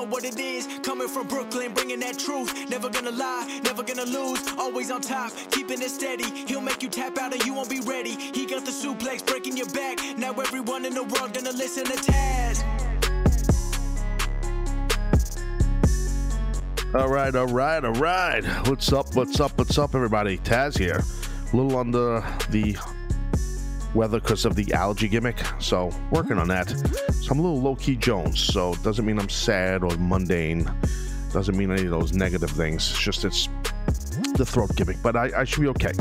Know what it is. Coming from Brooklyn, bringing that truth. Never gonna lie, never gonna lose. Always on top, keeping it steady. He'll make you tap out and you won't be ready. He got the suplex breaking your back. Now everyone in the world gonna listen to Taz. All right, all right, all right. What's up? What's up? What's up, everybody? Taz here. A little under the weather because of the allergy gimmick, so working on that. I'm a little low key Jones, so it doesn't mean I'm sad or mundane. Doesn't mean any of those negative things. It's just it's the throat gimmick, but I, I should be okay.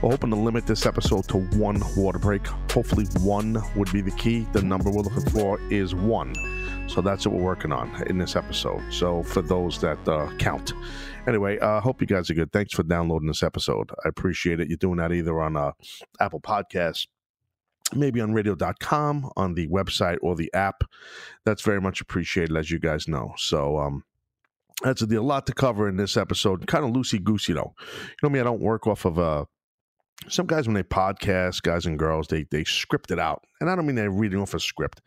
We're hoping to limit this episode to one water break. Hopefully, one would be the key. The number we're looking for is one. So that's what we're working on in this episode. So for those that uh, count. Anyway, I uh, hope you guys are good. Thanks for downloading this episode. I appreciate it. You're doing that either on uh, Apple Podcasts, maybe on radio.com, on the website or the app. That's very much appreciated, as you guys know. So, um, that's a, deal. a lot to cover in this episode. Kind of loosey goosey though. You know me, I don't work off of uh some guys when they podcast, guys and girls, they they script it out. And I don't mean they're reading off a script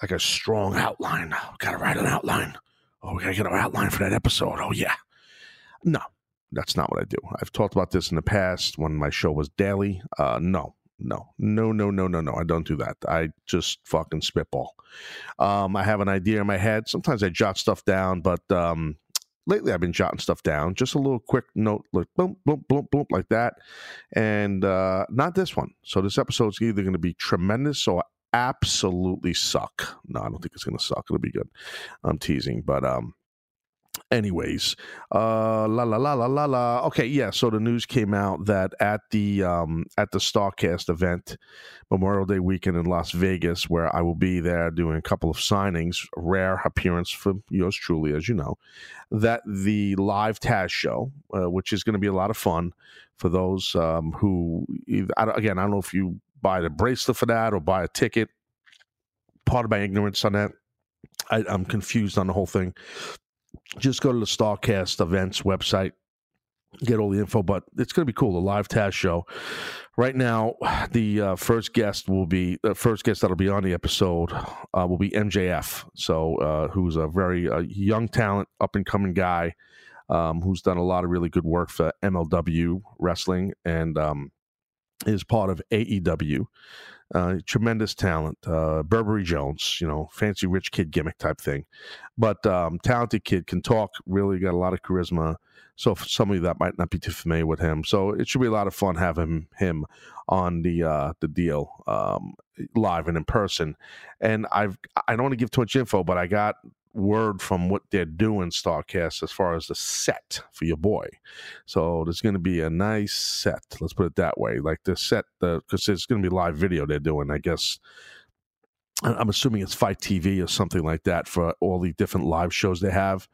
like a strong outline. Got to write an outline. Oh, we got to get our outline for that episode. Oh, yeah. No, that's not what I do. I've talked about this in the past when my show was daily. Uh, no, no, no, no, no, no, no. I don't do that. I just fucking spitball. Um, I have an idea in my head. Sometimes I jot stuff down, but um, lately I've been jotting stuff down. Just a little quick note, like boom, boom, boom, boom, like that. And uh, not this one. So this episode's either going to be tremendous or absolutely suck. No, I don't think it's going to suck. It'll be good. I'm teasing, but um, anyways, uh, la la la la la la. Okay, yeah. So the news came out that at the um at the Starrcast event, Memorial Day weekend in Las Vegas, where I will be there doing a couple of signings, rare appearance for yours truly, as you know, that the live Taz show, uh, which is going to be a lot of fun for those um, who, again, I don't know if you buy the bracelet for that or buy a ticket. Part of my ignorance on that. I, I'm confused on the whole thing. Just go to the Starrcast events website, get all the info. But it's going to be cool. The live Taz show. Right now, the uh, first guest will be the first guest that'll be on the episode uh, will be MJF. So, uh, who's a very uh, young talent, up and coming guy, um, who's done a lot of really good work for MLW wrestling and um, is part of AEW. Uh, tremendous talent, uh, Burberry Jones, you know, fancy rich kid gimmick type thing, but um, talented kid can talk. Really got a lot of charisma. So for somebody that might not be too familiar with him, so it should be a lot of fun having him on the uh, the deal um, live and in person. And I've I don't want to give too much info, but I got word from what they're doing starrcast as far as the set for your boy. So there's going to be a nice set let's put it that way. Like the set the because it's going to be live video they're doing i guess. I'm assuming it's FITE TV or something like that for all the different live shows they have.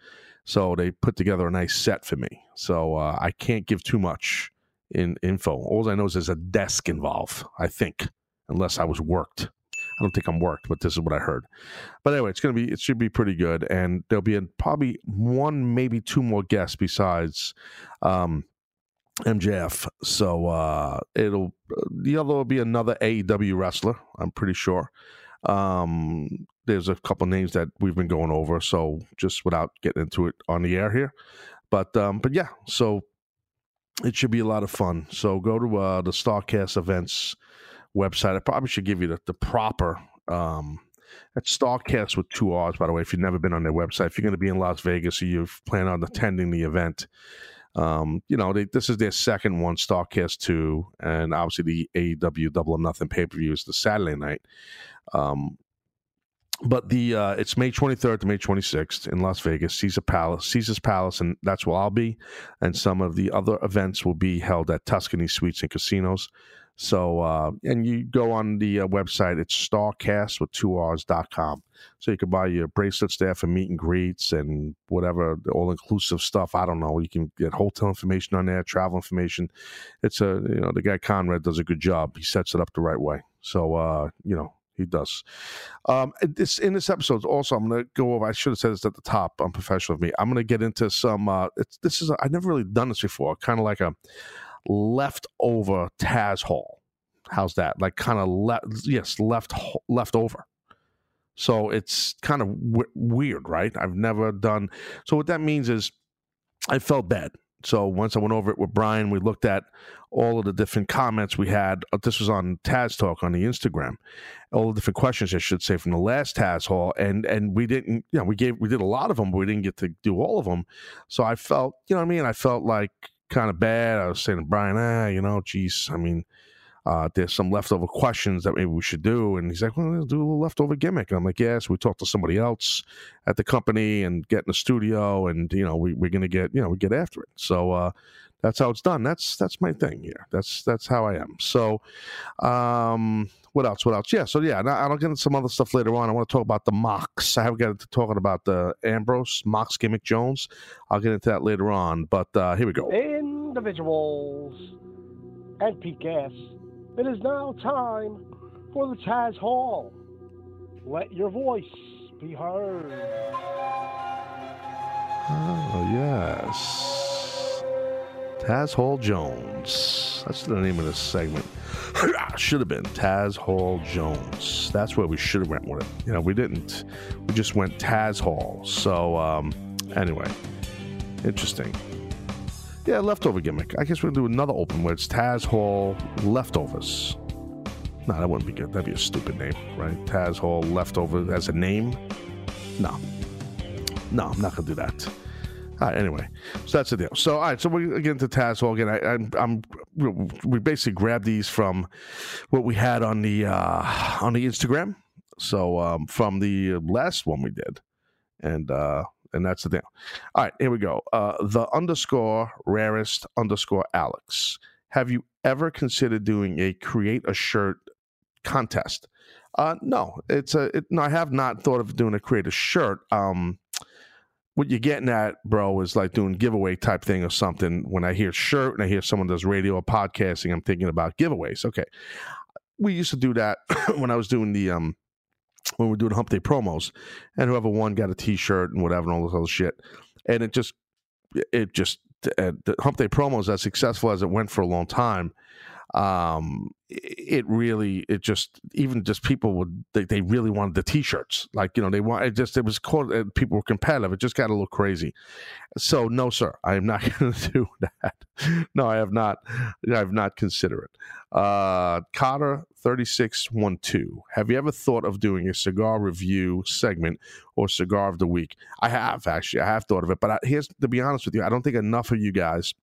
So they put together a nice set for me. So uh, i can't give too much in info. All i know is there's a desk involved i think unless i was worked I don't think I'm worked, but this is what I heard. But anyway, it's gonna be it should be pretty good, and there'll be a, probably one, maybe two more guests besides um, MJF. So uh, it'll the other will be another AEW wrestler. I'm pretty sure. Um, there's a couple names that we've been going over, so just without getting into it on the air here. But um, but yeah, so it should be a lot of fun. So go to uh, the Starrcast events website. I probably should give you the, the proper. Um, Starrcast with two R's, by the way. If you've never been on their website, if you're going to be in Las Vegas or you plan on attending the event, um, you know, they, this is their second one, Starrcast 2, and obviously the AEW Double or Nothing pay per view is the Saturday night. Um, but the uh, it's May 23rd to May 26th in Las Vegas, Caesar Palace, Caesar's Palace, and that's where I'll be. And some of the other events will be held at Tuscany Suites and Casinos. So, uh, and you go on the uh, website, it's starrcast with two R's.com. So you can buy your bracelets there for meet and greets and whatever, all inclusive stuff. I don't know. You can get hotel information on there, travel information. It's a, you know, the guy Conrad does a good job. He sets it up the right way. So, uh, you know, He does. Um, this in this episode also, I'm going to go over. I should have said this at the top. Unprofessional of me. I'm going to get into some. Uh, this is I've never really done this before. Kind of like a leftover Taz Hall. How's that? Like kind of left. Yes, left left over. So it's kind of w- weird, right? I've never done. So what that means is, I felt bad. So once I went over it with Brian, we looked at all of the different comments we had. Uh, this was on Taz Talk on the Instagram. All the different questions, I should say, from the last Taz Hall, and and we didn't, you know, we gave we did a lot of them, but we didn't get to do all of them. So I felt, you know, what I mean, I felt like kind of bad. I was saying to Brian, ah, you know, geez, I mean, uh, there's some leftover questions that maybe we should do. And he's like, well, let's do a little leftover gimmick. And I'm like, yes, we talked to somebody else at the company and get in the studio and, you know, we, we're going to get, you know, we get after it. So, uh, that's how it's done. That's, that's my thing here. That's, that's how I am. So, um, what else? What else? Yeah. So yeah, I'll get into some other stuff later on. I want to talk about the Mox. I haven't got into talking about the Ambrose Mox gimmick Jones. I'll get into that later on. But uh, here we go. Individuals and Pete Gas it is now time for the Taz Hall. Let your voice be heard. Oh, yes. Taz Hall Jones. That's the name of this segment. should have been Taz Hall Jones. That's where we should have went with it. You know, we didn't. We just went Taz Hall. So, um, anyway, interesting. Yeah, leftover gimmick. I guess we'll do another open where it's Taz Hall Leftovers. No, that wouldn't be good. That'd be a stupid name, right? Taz Hall Leftover as a name? No. No, I'm not going to do that. All right, anyway, so that's the deal. So, all right, so we're getting to Taz Hall again. I, I'm, I'm, we basically grabbed these from what we had on the uh, on the Instagram. So, um, from the last one we did, and uh, and that's the thing. All right, here we go. Uh, the underscore rarest underscore Alex. Have you ever considered doing a create a shirt contest? Uh, no, it's a it, no. I have not thought of doing a create a shirt. Um, what you're getting at, bro, is like doing giveaway type thing or something. When I hear shirt and I hear someone does radio or podcasting, I'm thinking about giveaways. Okay, we used to do that when I was doing the um when we're doing Hump Day promos, and whoever won got a T-shirt and whatever and all this other shit, and it just it just the Hump Day promos as successful as it went for a long time. Um, it really it just even just people would they, they really wanted the t-shirts like you know they want it just it was called people were competitive it just got a little crazy. So no sir i am not going to do that. No i have not i have not considered it. Uh Carter 3612 have you ever thought of doing a cigar review segment or cigar of the week? I have actually i have thought of it but I, here's to be honest with you i don't think enough of you guys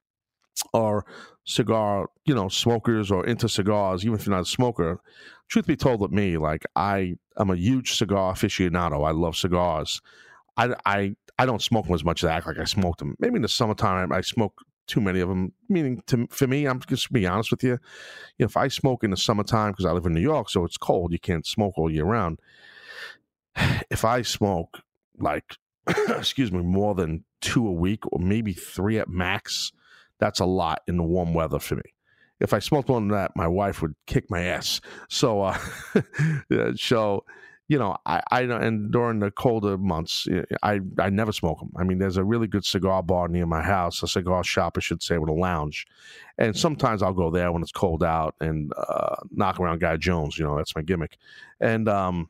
are cigar, you know, smokers or into cigars, even if you're not a smoker. Truth be told, with me, like I, I'm a huge cigar aficionado. I love cigars. I, I, I don't smoke them as much as I act like I smoke them. Maybe in the summertime, I smoke too many of them. Meaning, to for me, I'm just to be honest with you. if I smoke in the summertime because I live in New York, so it's cold, you can't smoke all year round. If I smoke like, excuse me, more than two a week or maybe three at max, that's a lot in the warm weather for me. If I smoked more than that, my wife would kick my ass. So, uh, so you know, I, I and during the colder months, I I never smoke them. I mean, there's a really good cigar bar near my house, a cigar shop, I should say, with a lounge, and sometimes I'll go there when it's cold out and uh, knock around Guy Jones. You know, that's my gimmick. And um,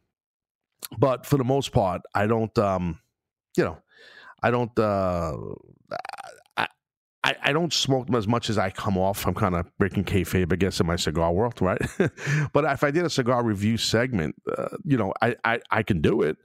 but for the most part, I don't um, you know, I don't uh, I, I don't smoke them as much as I come off. I'm kind of breaking kayfabe, I guess, in my cigar world, right? but if I did a cigar review segment, uh, you know, I, I, I can do it.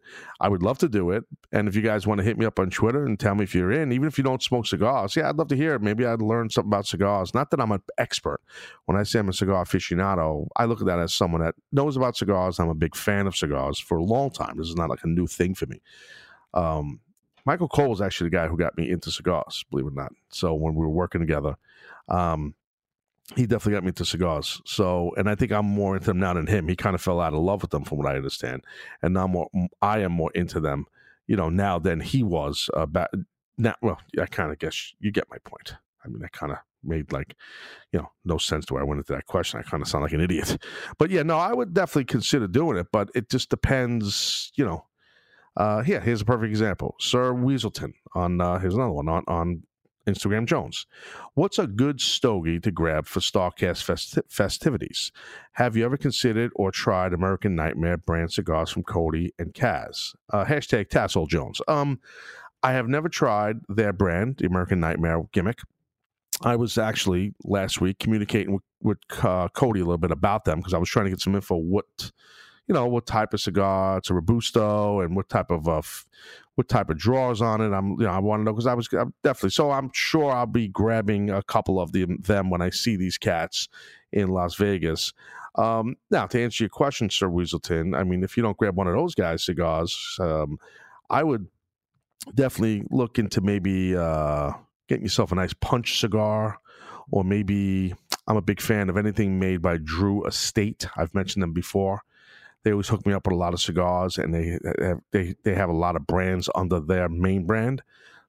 I would love to do it. And if you guys want to hit me up on Twitter and tell me if you're in, even if you don't smoke cigars, yeah, I'd love to hear it. Maybe I'd learn something about cigars. Not that I'm an expert. When I say I'm a cigar aficionado, I look at that as someone that knows about cigars. I'm a big fan of cigars for a long time. This is not like a new thing for me. Um, Michael Cole was actually the guy who got me into cigars, believe it or not. So when we were working together, um, he definitely got me into cigars. So, and I think I'm more into them now than him. He kind of fell out of love with them, from what I understand, and now more I am more into them, you know, now than he was. Uh, back now, well, I kind of guess you get my point. I mean, I kind of made like, you know, no sense to where I went into that question. I kind of sound like an idiot. But yeah, no, I would definitely consider doing it, but it just depends, you know. Uh, yeah, here's a perfect example. Sir Weaselton on uh, here's another one on on Instagram Jones. What's a good stogie to grab for Starrcast festi- festivities? Have you ever considered or tried American Nightmare brand cigars from Cody and Kaz? Uh, hashtag Tassel Jones. Um, I have never tried their brand, the American Nightmare gimmick. I was actually last week communicating with, with uh, Cody a little bit about them because I was trying to get some info what you know what type of cigar it's a robusto and what type of uh, what type of drawers on it. I'm you know I want to know because I was I'm definitely so I'm sure I'll be grabbing a couple of them them when I see these cats in Las Vegas. Um, now to answer your question, Sir Weaselton, I mean if you don't grab one of those guys cigars, um, I would definitely look into maybe uh, getting yourself a nice punch cigar, or maybe I'm a big fan of anything made by Drew Estate. I've mentioned them before. They always hook me up with a lot of cigars, and they they they have a lot of brands under their main brand.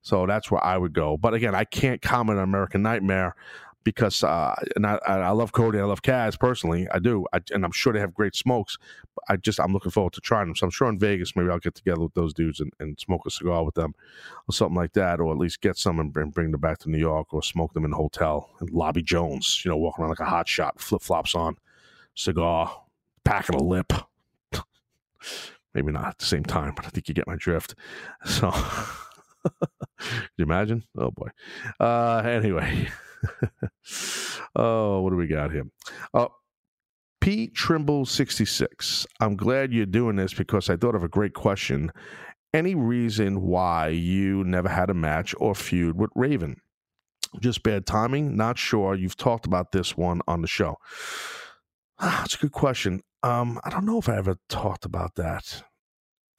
So that's where I would go. But again, I can't comment on American Nightmare because uh, and I, I love Cody, I love Kaz personally, I do, I, and I'm sure they have great smokes. I just I'm looking forward to trying them. So I'm sure in Vegas maybe I'll get together with those dudes and, and smoke a cigar with them, or something like that, or at least get some and bring, bring them back to New York, or smoke them in a hotel and lobby Jones, you know, walking around like a hot shot, flip flops on, cigar, packing a lip. Maybe not at the same time, but I think you get my drift. So. You imagine? Oh boy. Uh, anyway. oh, what do we got here? Uh, P. Trimble 66. I'm glad you're doing this because I thought of a great question. Any reason why you never had a match or feud with Raven? Just bad timing? Not sure. You've talked about this one on the show. Ah, that's a good question. Um, I don't know if I ever talked about that.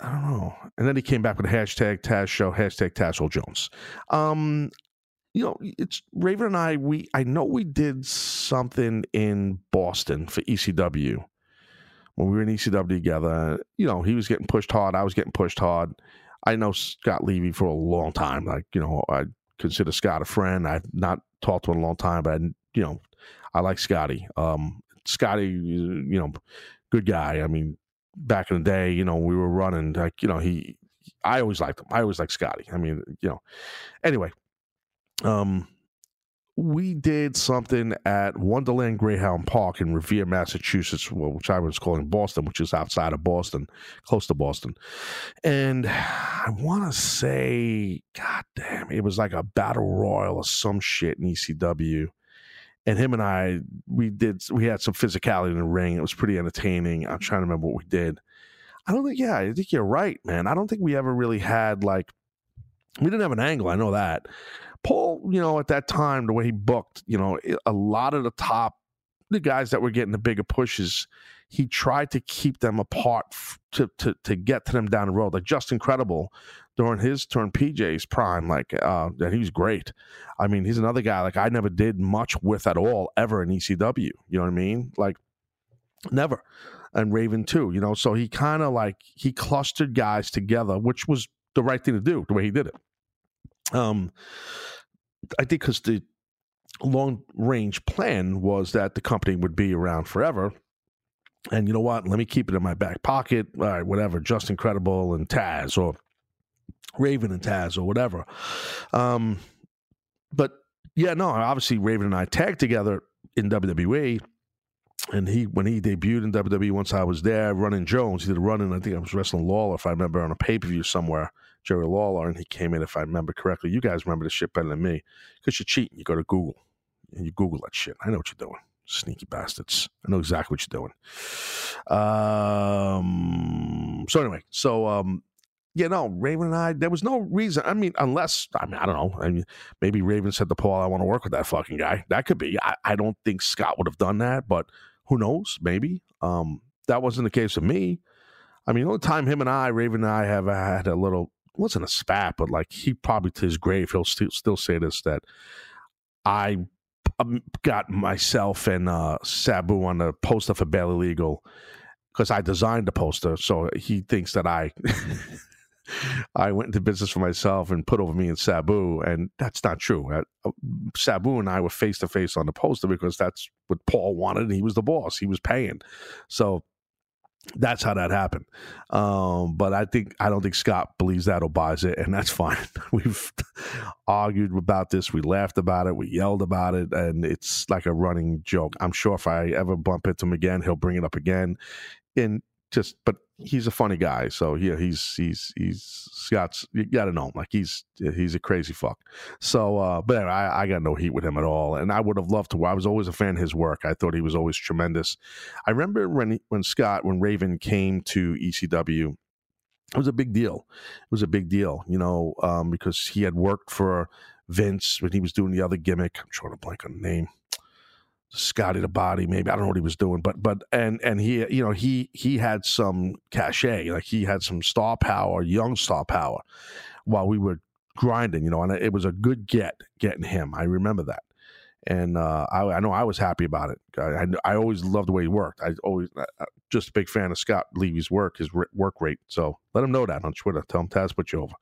I don't know. And then he came back with hashtag Taz Show, hashtag Tassel Jones. Um, you know, it's Raven and I. We I know we did something in Boston for ECW when we were in ECW together. You know, he was getting pushed hard. I was getting pushed hard. I know Scott Levy for a long time. Like you know, I consider Scott a friend. I've not talked to him in a long time, but I, you know, I like Scotty. Um, Scotty, you know, good guy. I mean, back in the day, you know, we were running like you know he. I always liked him. I always liked Scotty. I mean, you know. Anyway, um, we did something at Wonderland Greyhound Park in Revere, Massachusetts, which I was calling Boston, which is outside of Boston, close to Boston. And I want to say, God damn, it was like a battle royal or some shit in ECW. And him and I, we did, we had some physicality in the ring. It was pretty entertaining. I'm trying to remember what we did. I don't think, yeah, I think you're right, man. I don't think we ever really had like, we didn't have an angle. I know that. Paul, you know, at that time, the way he booked, you know, a lot of the top, the guys that were getting the bigger pushes, he tried to keep them apart to to to get to them down the road. Like just Credible during his turn, PJ's prime, like uh, that he was great. I mean, he's another guy like I never did much with at all ever in ECW. You know what I mean? Like never. And Raven too, you know. So he kind of like he clustered guys together, which was the right thing to do, the way he did it. Um, I think because the long range plan was that the company would be around forever. And you know what? Let me keep it in my back pocket. All right, whatever. Justin Credible and Taz or Raven and Taz or whatever. Um, but yeah, no, obviously Raven and I tagged together in WWE. And he, when he debuted in WWE, once I was there running Jones, he did a running. I think I was wrestling Lawler, if I remember, on a pay per view somewhere. Jerry Lawler, and he came in, if I remember correctly. You guys remember the shit better than me because you're cheating. You go to Google and you Google that shit. I know what you're doing. Sneaky bastards. I know exactly what you're doing. Um, so, anyway, so, um, yeah, no, Raven and I, there was no reason. I mean, unless, I mean, I don't know. I mean, maybe Raven said to Paul, I want to work with that fucking guy. That could be. I, I don't think Scott would have done that, but who knows? Maybe. Um, that wasn't the case of me. I mean, the only time him and I, Raven and I, have had a little wasn't a spat, but like he probably to his grave he'll still still say this that I um, got myself and uh, Sabu on the poster for Barely Legal because I designed the poster, so he thinks that I I went into business for myself and put over me and Sabu, and that's not true. Uh, Sabu and I were face to face on the poster because that's what Paul wanted. And he was the boss. He was paying, so that's how that happened. Um, but I think I don't think Scott believes that or buys it, and that's fine. We've argued about this, we laughed about it, we yelled about it, and it's like a running joke. I'm sure if I ever bump into him again, he'll bring it up again. And just but he's a funny guy so yeah he's he's he's scott's you gotta know him like he's he's a crazy fuck. So uh but anyway, I, I got no heat with him at all and i would have loved to i was always a fan of his work i thought he was always tremendous. I remember when he, when scott when raven came to ecw it was a big deal it was a big deal you know um because he had worked for vince when he was doing the other gimmick i'm trying to blank on the name Scotty the Body, maybe I don't know what he was doing, but but and and he you know he he had some cachet, like he had some star power, young star power, while we were grinding, you know, and it was a good get getting him. I remember that, and uh, I, I know I was happy about it. I, I, I always loved the way he worked. I always uh just a big fan of Scott Levy's work, his work rate. So let him know that on Twitter. Tell him Taz put you over.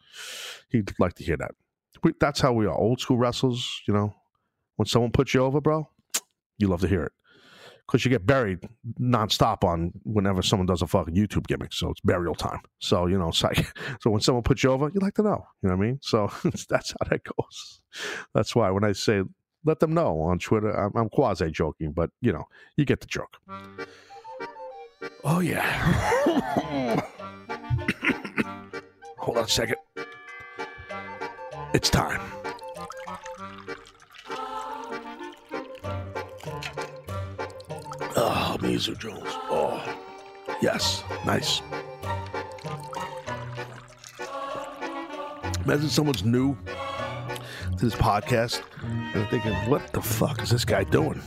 He'd like to hear that. That's how we are, old school wrestlers. You know, when someone puts you over, bro you love to hear it because you get buried nonstop on whenever someone does a fucking YouTube gimmick. So it's burial time. So you know, so, so when someone puts you over, you like to know. You know what I mean? So that's how that goes. That's why when I say let them know on Twitter, I'm, I'm quasi joking, but you know, you get the joke. Oh yeah. Hold on a second. It's time. Oh, Jones. Oh, yes. Nice. Imagine someone's new to this podcast and they're thinking, what the fuck is this guy doing?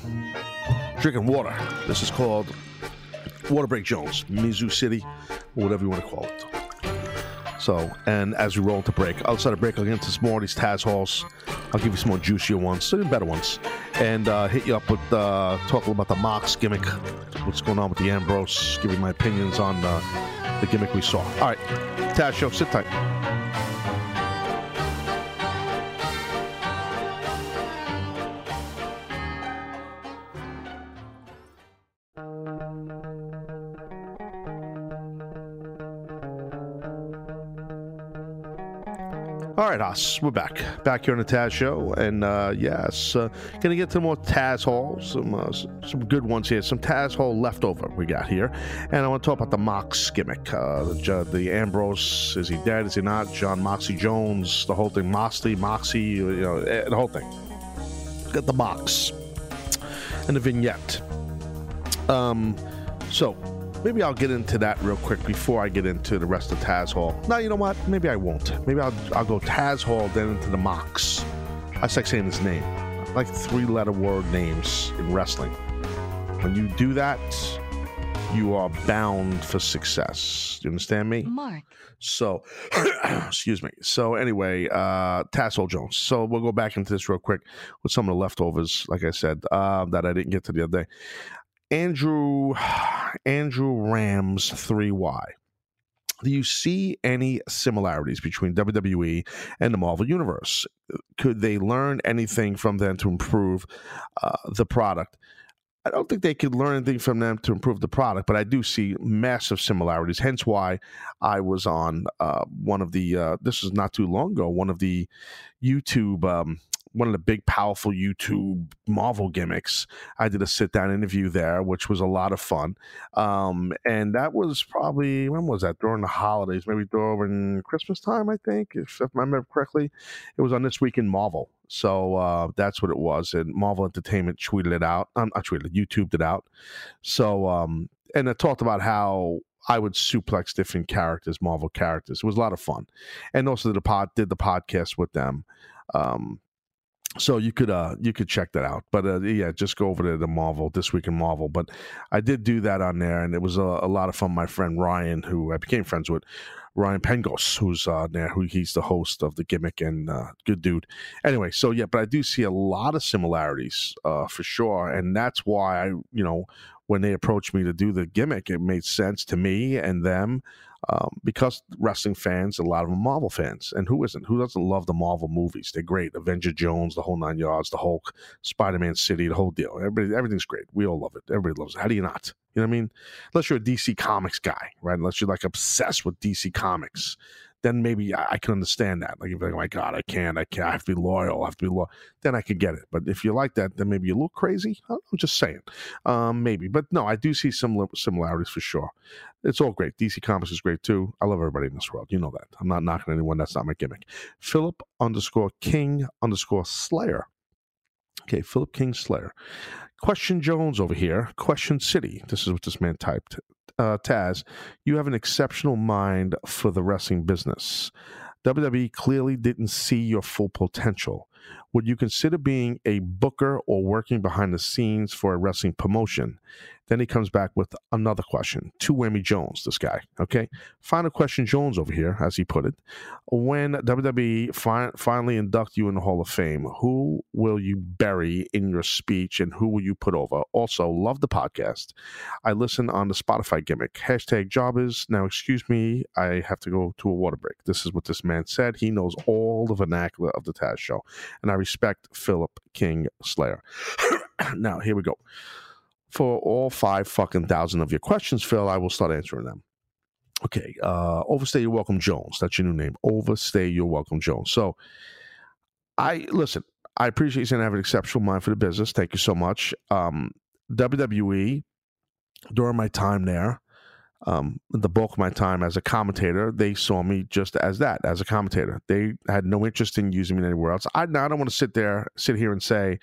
Drinking water. This is called Water Break Jones, Mizu City, or whatever you want to call it. So, and as we roll to break, outside of break, I'll get into some more of these Taz Halls. I'll give you some more juicier ones, some better ones and uh, hit you up with uh, talk about the Mox gimmick, what's going on with the Ambrose, you my opinions on uh, the gimmick we saw. All right, Taz Show, sit tight. Right, us. We're back. Back here on the Taz Show. And uh, yes, uh, going to get to more Taz Halls, some, uh, some good ones here. Some Taz Hall leftover we got here. And I want to talk about the Mox gimmick. Uh, the, the Ambrose, is he dead? Is he not? John Moxley Jones, the whole thing. Moxley, Moxie, you know, eh, the whole thing. Got the box and the vignette. Um, so maybe I'll get into that real quick before I get into the rest of Taz Hall. Now, you know what? Maybe I won't. Maybe I'll, I'll go Taz Hall, then into the Mox. I like saying his name. I like three letter word names in wrestling. When you do that, you are bound for success. You understand me? Mark. So, excuse me. So, anyway, uh, Tassel Jones. So, we'll go back into this real quick with some of the leftovers, like I said, uh, that I didn't get to the other day. Andrew Andrew Rams 3Y. Do you see any similarities between WWE and the Marvel Universe? Could they learn anything from them to improve uh, the product? I don't think they could learn anything from them to improve the product, but I do see massive similarities. Hence why I was on uh, one of the, uh, this is not too long ago, one of the YouTube um, one of the big, powerful YouTube Marvel gimmicks. I did a sit down interview there, which was a lot of fun. Um, and that was probably, when was that? During the holidays, maybe during Christmas time, I think, if, if I remember correctly. It was on This Week in Marvel. So uh, that's what it was. And Marvel Entertainment tweeted it out. Um, I tweeted, YouTubed it out. So, um, and it talked about how I would suplex different characters, Marvel characters. It was a lot of fun, and also did the pod did the podcast with them. Um, so you could uh you could check that out but uh, yeah just go over to the marvel this week in marvel but i did do that on there and it was a, a, lot of fun my friend ryan who i became friends with Ryan Penagos, who's uh, there, who he's the host of the gimmick and uh, good dude. Anyway, so yeah, but I do see a lot of similarities uh, for sure, and that's why I, you know, when they approached me to do the gimmick, it made sense to me and them um, because wrestling fans, a lot of them Marvel fans, and who isn't? Who doesn't love the Marvel movies? They're great. Avenger Jones, the whole nine yards, the Hulk, Spider Man City, the whole deal. Everybody, everything's great. We all love it. Everybody loves it. How do you not? You know what I mean? Unless you're a DC Comics guy, right? Unless you're like obsessed with DC Comics, then maybe I, can understand that. Like, if like, oh my God, I can't, I can't, I have to be loyal, I have to be loyal, then I could get it. But if you like that, then maybe you look crazy. I'm just saying, um, maybe. But no, I do see some similarities for sure. It's all great. DC Comics is great too. I love everybody in this world. You know that. I'm not knocking anyone. That's not my gimmick. Philip underscore King underscore Slayer. Okay, Philip King Slayer. Question Jones over here. Question City. This is what this man typed uh, Taz, you have an exceptional mind for the wrestling business. WWE clearly didn't see your full potential. Would you consider being a booker or working behind the scenes for a wrestling promotion? Then he comes back with another question. Two Whammy Jones, this guy. Okay. Final question Jones over here, as he put it. When WWE fi- finally induct you in the Hall of Fame, who will you bury in your speech and who will you put over? Also, love the podcast. I listen on the Spotify gimmick. Hashtag jobbers. Now, excuse me, I have to go to a water break. This is what this man said. He knows all the vernacular of the Taz show. And I respect Philip King Slayer. now, here we go for all five fucking thousand of your questions, Phil, I will start answering them. Okay, uh, Overstay Your Welcome Jones. That's your new name. Overstay Your Welcome Jones. So, I listen. I appreciate you saying I have an exceptional mind for the business. Thank you so much. Um, WWE during my time there, um, the bulk of my time as a commentator, they saw me just as that, as a commentator. They had no interest in using me anywhere else. I now I don't want to sit there, sit here and say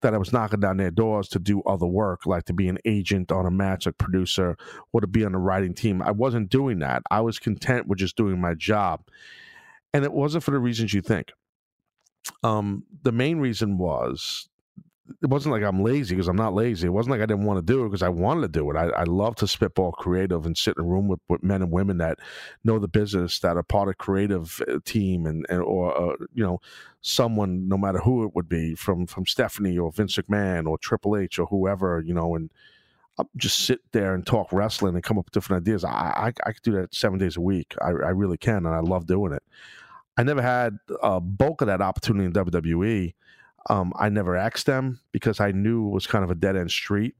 that I was knocking down their doors to do other work, like to be an agent on a match, a producer, or to be on a writing team. I wasn't doing that. I was content with just doing my job, and it wasn't for the reasons you think. Um, the main reason was it wasn't like I'm lazy because I'm not lazy. It wasn't like I didn't want to do it because I wanted to do it. I, I love to spitball creative and sit in a room with, with men and women that know the business, that are part of creative uh, team, and, and or uh, you know someone, no matter who it would be, from from Stephanie or Vince McMahon or Triple H or whoever, you know, and I'll just sit there and talk wrestling and come up with different ideas. I I, I could do that seven days a week. I, I really can, and I love doing it. I never had a bulk of that opportunity in WWE um, I never asked them because I knew it was kind of a dead end street.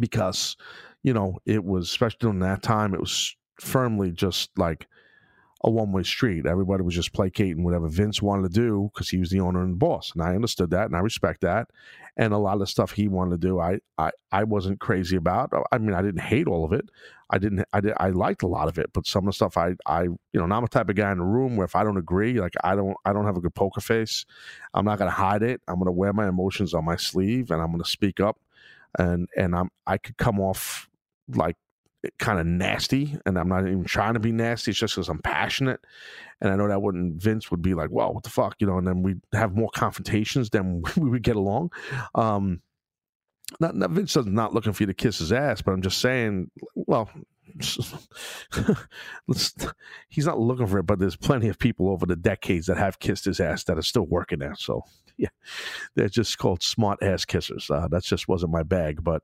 Because, you know, it was especially during that time, it was firmly just like a one way street. Everybody was just placating whatever Vince wanted to do because he was the owner and the boss, and I understood that and I respect that. And a lot of the stuff he wanted to do, I I I wasn't crazy about. Oh, I mean, I didn't hate all of it. I didn't. I did. I liked a lot of it, but some of the stuff I I you know, I'm a type of guy in a room where if I don't agree, like I don't I don't have a good poker face. I'm not gonna hide it. I'm gonna wear my emotions on my sleeve, and I'm gonna speak up. And and I'm I could come off like kind of nasty, and I'm not even trying to be nasty. It's just because I'm passionate, and I know that wouldn't Vince would be like, "Well, what the fuck," you know, and then we'd have more confrontations than we would get along. Um, not, not Vince is not looking for you to kiss his ass, but I'm just saying, well, he's not looking for it, but there's plenty of people over the decades that have kissed his ass that are still working there. So yeah, they're just called smart ass kissers. Uh, that just wasn't my bag, but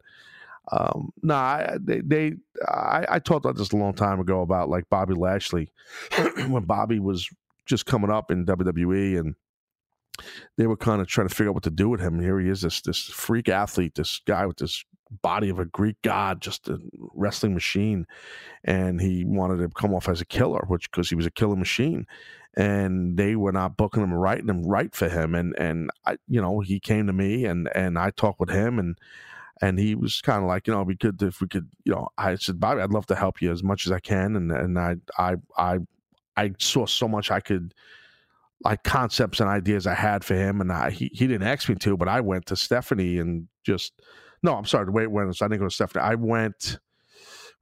um, no, nah, they, they I, I talked about this a long time ago about like Bobby Lashley when Bobby was just coming up in WWE and they were kind of trying to figure out what to do with him. And here he is, this this freak athlete, this guy with this body of a Greek god, just a wrestling machine, and he wanted to come off as a killer, which because he was a killer machine, and they were not booking him, writing him right for him, and and I, you know, he came to me and and I talked with him and and he was kind of like, you know, we could if we could, you know, I said, Bobby, I'd love to help you as much as I can, and and I I I I saw so much I could like concepts and ideas I had for him, and I he, he didn't ask me to, but I went to Stephanie and just no, I'm sorry, wait, when I didn't go to Stephanie, I went.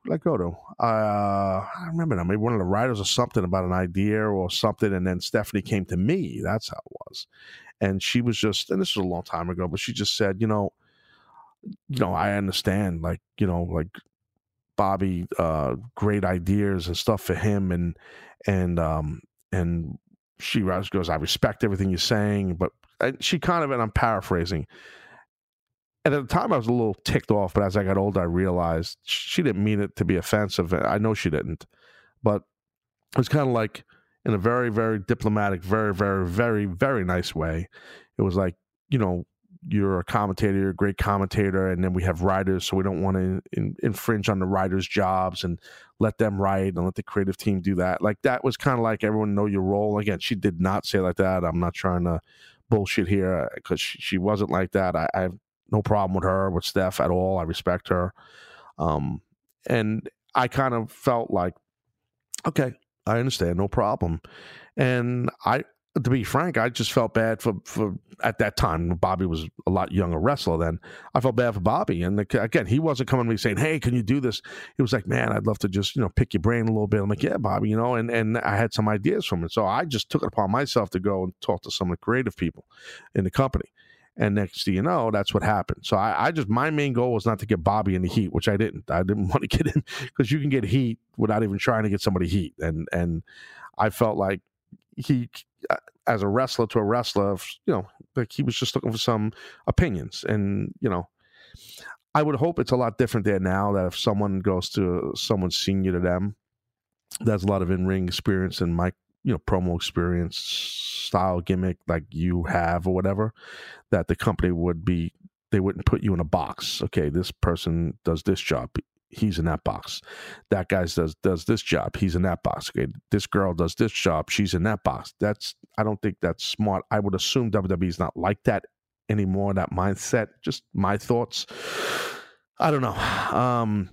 Where I go to? Uh, I remember now, maybe one of the writers or something about an idea or something, and then Stephanie came to me. That's how it was, and she was just, and this was a long time ago, but she just said, you know, you know, I understand, like, you know, like Bobby uh, great ideas and stuff for him, and and um, and she goes, I respect everything you're saying, but she kind of, and I'm paraphrasing. And at the time, I was a little ticked off, but as I got older, I realized she didn't mean it to be offensive. I know she didn't, but it was kind of like in a very, very diplomatic, very, very, very, very nice way. It was like, you know, you're a commentator, you're a great commentator, and then we have writers, so we don't want to in, infringe on the writers' jobs and let them write and let the creative team do that. Like that was kind of like everyone know your role. Again, she did not say like that. I'm not trying to bullshit here because she, she, wasn't like that. I, I, have no problem with her, with Steph at all. I respect her, um, and I kind of felt like, okay, I understand, no problem. And I to be frank, I just felt bad for, for at that time. Bobby was a lot younger wrestler then. I felt bad for Bobby, and the, again, he wasn't coming to me saying, "Hey, can you do this?" He was like, "Man, I'd love to just you know pick your brain a little bit." I'm like, "Yeah, Bobby," you know, and and I had some ideas from it, so I just took it upon myself to go and talk to some of the creative people in the company. And next thing you know, that's what happened. So I, I just my main goal was not to get Bobby in the heat, which I didn't. I didn't want to get him because you can get heat without even trying to get somebody heat, and and I felt like he as a wrestler to a wrestler, you know, like he was just looking for some opinions. And, you know, I would hope it's a lot different there now that if someone goes to someone senior to them, that's a lot of in ring experience and mic, you know, promo experience, style gimmick like you have or whatever, that the company would be, they wouldn't put you in a box. Okay, this person does this job he's in that box. That guy does does this job, he's in that box. Okay, this girl does this job, she's in that box. That's I don't think that's smart. I would assume WWE is not like that anymore. That mindset. Just my thoughts. I don't know. Um,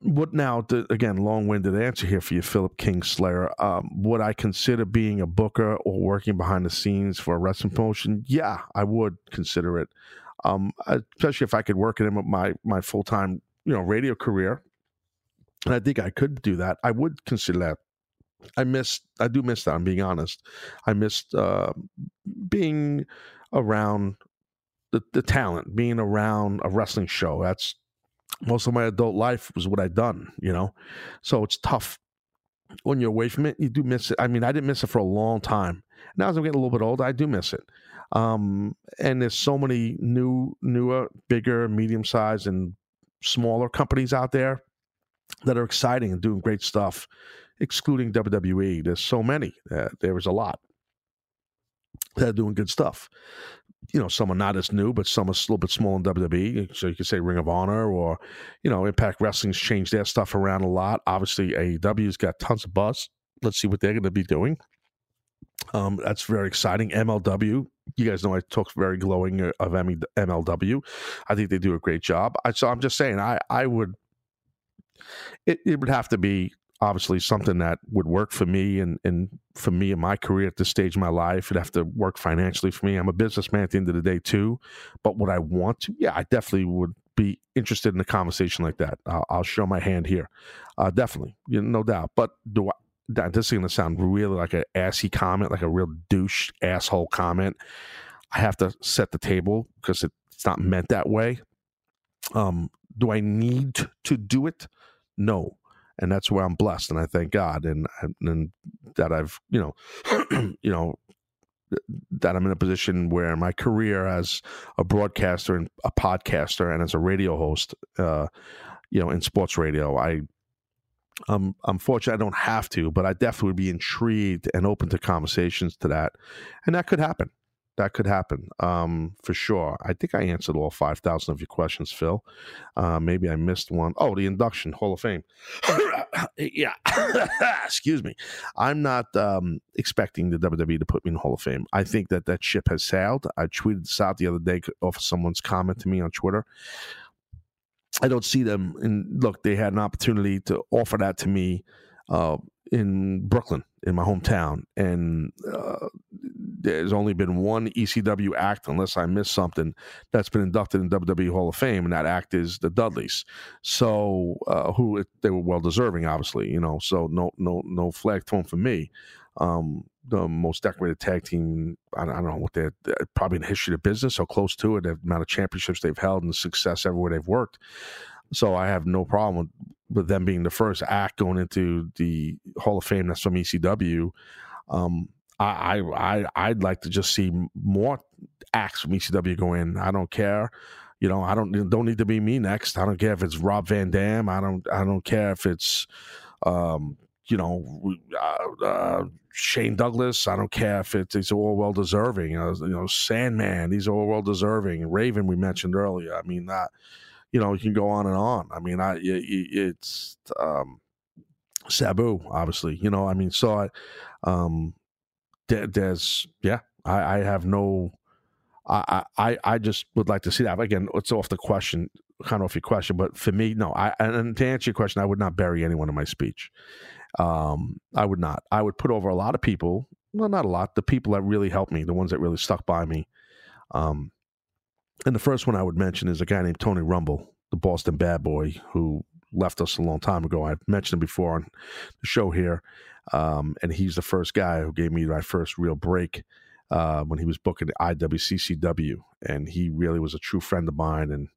what now? Again, long-winded answer here for you, Philip King Slayer. Um, would I consider being a booker or working behind the scenes for a wrestling promotion? Yeah, I would consider it. Um, especially if I could work it in with my my full time you know radio career, and I think I could do that. I would consider that. I miss. I do miss that. I'm being honest. I missed uh, being around the, the talent, being around a wrestling show. That's most of my adult life was what I'd done. You know, so it's tough when you're away from it. You do miss it. I mean, I didn't miss it for a long time. Now as I'm getting a little bit older, I do miss it. Um, and there's so many new, newer, bigger, medium sized, and smaller companies out there that are exciting and doing great stuff, excluding WWE. There's so many. Uh, there is a lot that are doing good stuff. You know, some are not as new, but some are a little bit small in WWE. So you could say Ring of Honor or, you know, Impact Wrestling's changed their stuff around a lot. Obviously, AEW's got tons of buzz. Let's see what they're going to be doing. Um, that's very exciting. MLW, you guys know I talk very glowing uh, of MLW. I think they do a great job. I, so I'm just saying, I I would. It, it would have to be obviously something that would work for me and, and for me in my career at this stage of my life. It'd have to work financially for me. I'm a businessman at the end of the day too. But would I want to? Yeah, I definitely would be interested in a conversation like that. I'll, I'll show my hand here, uh, definitely, no doubt. But do I? This is going to sound really like an assy comment, like a real douche asshole comment. I have to set the table because it's not meant that way. Um, do I need to do it? No, and that's where I'm blessed, and I thank God, and and that I've you know, you know, that I'm in a position where my career as a broadcaster and a podcaster and as a radio host, uh, you know, in sports radio, I um, I'm fortunate I don't have to, but I definitely would be intrigued and open to conversations to that. And that could happen. That could happen um, for sure. I think I answered all 5,000 of your questions, Phil. Uh, maybe I missed one. Oh, the induction, Hall of Fame. yeah. Excuse me. I'm not um, expecting the WWE to put me in the Hall of Fame. I think that that ship has sailed. I tweeted this out the other day off of someone's comment to me on Twitter. I don't see them. And look, they had an opportunity to offer that to me uh, in Brooklyn, in my hometown, and uh, there's only been one ECW act, unless I missed something, that's been inducted in WWE Hall of Fame, and that act is the Dudleys. So, uh, who they were well deserving, obviously, you know. So no, no, no flag thrown for me. Um, the most decorated tag team. I don't, I don't know what they're, probably in the history of business, so close to it. The amount of championships they've held and the success everywhere they've worked. So I have no problem with, them being the first act going into the Hall of Fame that's from ECW. Um, I, I, I, I'd like to just see more acts from ECW go in. I don't care. You know, I don't don't need to be me next. I don't care if it's Rob Van Dam. I don't I don't care if it's um, you know uh, uh, Shane Douglas. I don't care if it's it's all well deserving. You know, you know Sandman. Are all well deserving. Raven we mentioned earlier. I mean that. You know, you can go on and on. I mean, I it's um, Sabu, obviously. You know, I mean, so I, um, there's yeah, I, I have no I, I I just would like to see that. Again, it's off the question, kind of off your question, but for me, no. I and to answer your question, I would not bury anyone in my speech. Um, I would not. I would put over a lot of people. Well, not a lot. The people that really helped me, the ones that really stuck by me. Um, and the first one I would mention is a guy named Tony Rumble, the Boston bad boy who left us a long time ago. I mentioned him before on the show here, um, and he's the first guy who gave me my first real break uh, when he was booking IWCCW, and he really was a true friend of mine and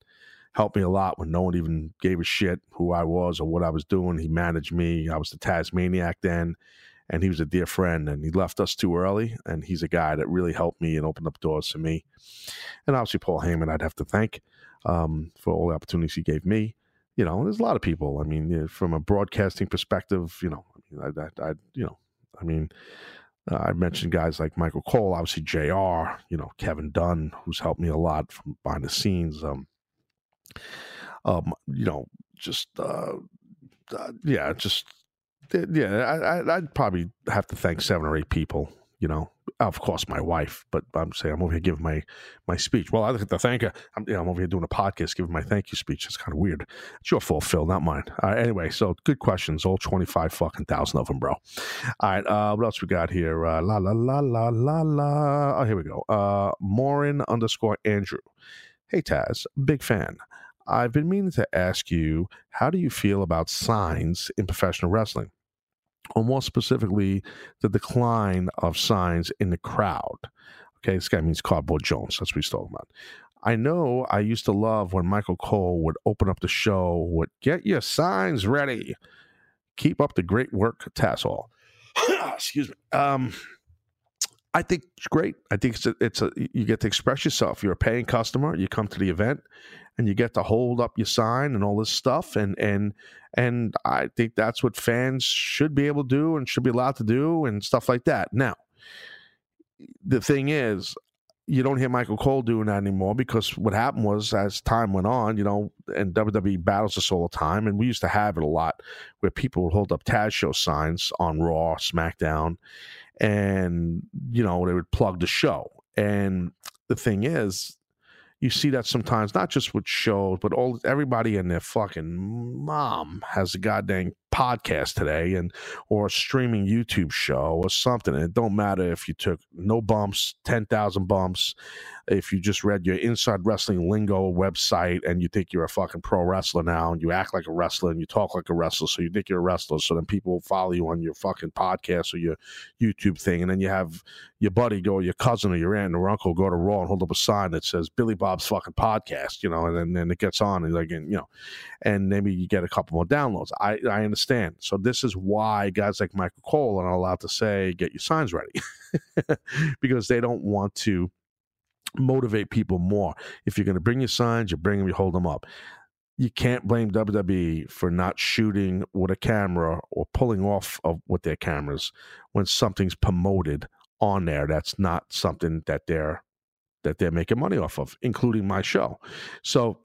helped me a lot when no one even gave a shit who I was or what I was doing. He managed me. I was the Tasmaniac then, and he was a dear friend. And he left us too early, and he's a guy that really helped me and opened up doors for me. And obviously Paul Heyman, I'd have to thank um, for all the opportunities he gave me. You know, there's a lot of people. I mean, from a broadcasting perspective, you know, I, I, I you know, I mean, uh, I mentioned guys like Michael Cole, obviously Jr. You know Kevin Dunn, who's helped me a lot from behind the scenes. Um, um, you know, just uh, uh yeah, just yeah. I, I'd probably have to thank seven or eight people you know, of course, my wife, but I'm saying I'm over here giving my my speech. Well, I have to thank her. I'm, you know, I'm over here doing a podcast, giving my thank you speech. It's kind of weird. It's your fault, Phil, not mine. Uh, anyway, so good questions, all 25 fucking thousand of them, bro. All right, uh, what else we got here? Uh, la la la la la la. Oh, here we go. Uh, Morin underscore Andrew. Hey Taz, big fan. I've been meaning to ask you, how do you feel about signs in professional wrestling? or more specifically, the decline of signs in the crowd. Okay, this guy means Cardboard Jones. That's what he's talking about. I know I used to love when Michael Cole would open up the show with "Get your signs ready." Keep up the great work, Tassel. Excuse me. Um, I think it's great. I think it's a, it's a you get to express yourself. You're a paying customer. You come to the event, and you get to hold up your sign and all this stuff. And and and I think that's what fans should be able to do and should be allowed to do and stuff like that. Now, the thing is, you don't hear Michael Cole doing that anymore because what happened was as time went on, you know, and WWE battles this all the time, and we used to have it a lot where people would hold up Taz show signs on Raw, SmackDown, and you know they would plug the show. And the thing is, you see that sometimes, not just with shows, but all everybody and their fucking mom has a goddamn podcast today and or a streaming YouTube show or something. And it don't matter if you took no bumps, ten thousand bumps, if you just read your Inside Wrestling Lingo website and you think you're a fucking pro wrestler now and you act like a wrestler and you talk like a wrestler, so you think you're a wrestler, so then people will follow you on your fucking podcast or your YouTube thing, and then you have your buddy go, your cousin or your aunt or uncle go to Raw and hold up a sign that says Billy Bob's fucking podcast, you know, and then, then it gets on and like, and, you know, and maybe you get a couple more downloads. I I understand. So this is why guys like Michael Cole are allowed to say get your signs ready because they don't want to motivate people more. If you're going to bring your signs, you bring them, you hold them up. You can't blame WWE for not shooting with a camera or pulling off of with their cameras when something's promoted on there. That's not something that they're that they're making money off of, including my show. So,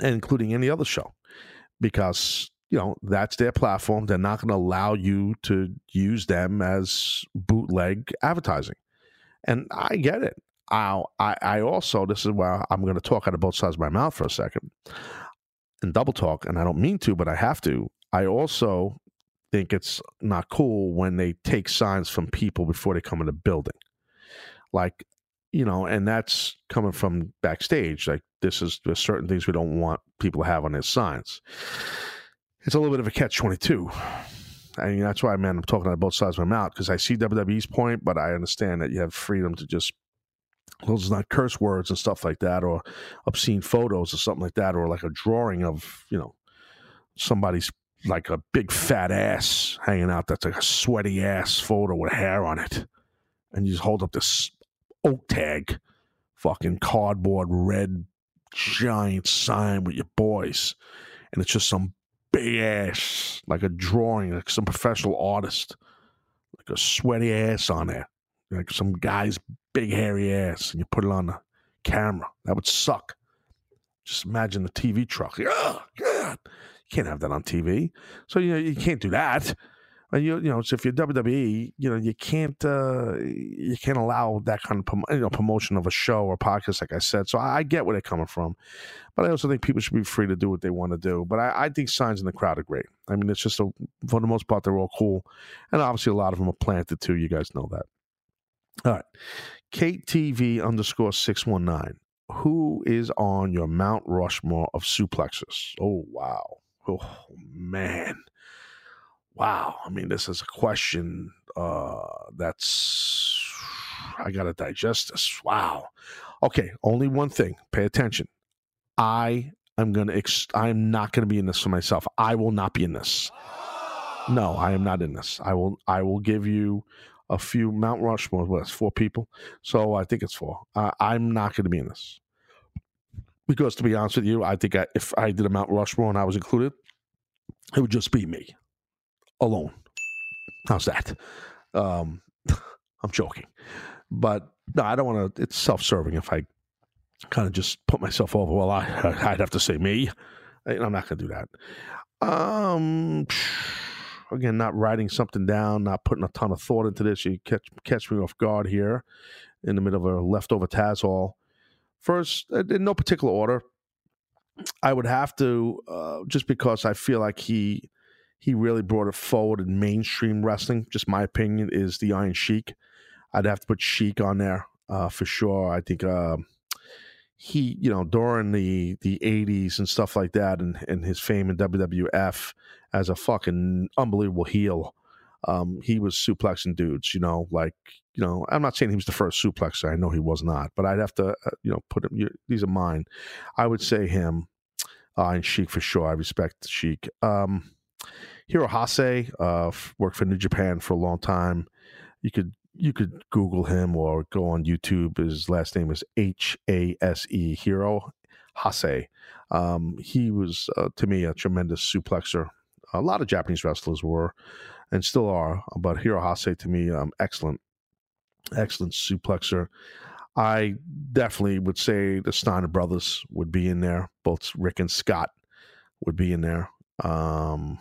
including any other show, because you know that's their platform. They're not going to allow you to use them as bootleg advertising, and I get it. I, I also, this is where I'm going to talk out of both sides of my mouth for a second and double talk, and I don't mean to, but I have to. I also think it's not cool when they take signs from people before they come in the building. Like, you know, and that's coming from backstage. Like, this is there's certain things we don't want people to have on their signs. It's a little bit of a catch 22. I mean, that's why, man, I'm talking out of both sides of my mouth because I see WWE's point, but I understand that you have freedom to just those not curse words and stuff like that, or obscene photos or something like that, or like a drawing of you know somebody's like a big fat ass hanging out that's like a sweaty ass photo with hair on it, and you just hold up this oak tag, fucking cardboard red giant sign with your boys, and it's just some big ass like a drawing, like some professional artist, like a sweaty ass on there, like some guy's big hairy ass, and you put it on the camera. That would suck. Just imagine the TV truck. Oh, God. You can't have that on TV. So you know you can't do that. And you you know, so if you're WWE, you know you can't uh, you can't allow that kind of prom- you know promotion of a show or podcast, like I said. So I, I get where they're coming from, but I also think people should be free to do what they want to do. But I, I think signs in the crowd are great. I mean, it's just a, for the most part they're all cool, and obviously a lot of them are planted too. You guys know that. All right, KTV underscore six one nine. Who is on your Mount Rushmore of suplexes? Oh wow. Oh man. Wow. I mean, this is a question uh that's I gotta digest this. Wow. Okay, only one thing. Pay attention. I am gonna ex- I'm not gonna be in this for myself. I will not be in this. No, I am not in this. I will I will give you a few Mount Rushmore. What, it's four people? So I think it's four. Uh, I'm not going to be in this because, to be honest with you, I think I, if I did a Mount Rushmore and I was included, it would just be me alone. How's that? Um, I'm joking, but no, I don't want to. It's self-serving if I kind of just put myself over. Well, I I'd have to say me. I'm not going to do that. Um again, not writing something down, not putting a ton of thought into this. You catch catch me off guard here in the middle of a leftover Taz Hall. First, uh, in no particular order, I would have to uh, just because I feel like he he really brought it forward in mainstream wrestling. Just my opinion is the Iron Sheik. I'd have to put Sheik on there uh, for sure. I think uh, he, you know, during the the '80s and stuff like that, and, and his fame in WWF as a fucking unbelievable heel. Um, he was suplexing dudes, you know, like, you know, I'm not saying he was the first suplexer. I know he was not, but I'd have to, uh, you know, put him, these are mine. I would say him uh, and Sheik for sure. I respect Sheik. Um, Hiro Hase uh, worked for New Japan for a long time. You could you could Google him or go on YouTube. His last name is H A S E Hiro Hase. Um, he was uh, to me a tremendous suplexer a lot of Japanese wrestlers were and still are, but Hiro Hase to me, um, excellent, excellent suplexer. I definitely would say the Steiner brothers would be in there. Both Rick and Scott would be in there. Um,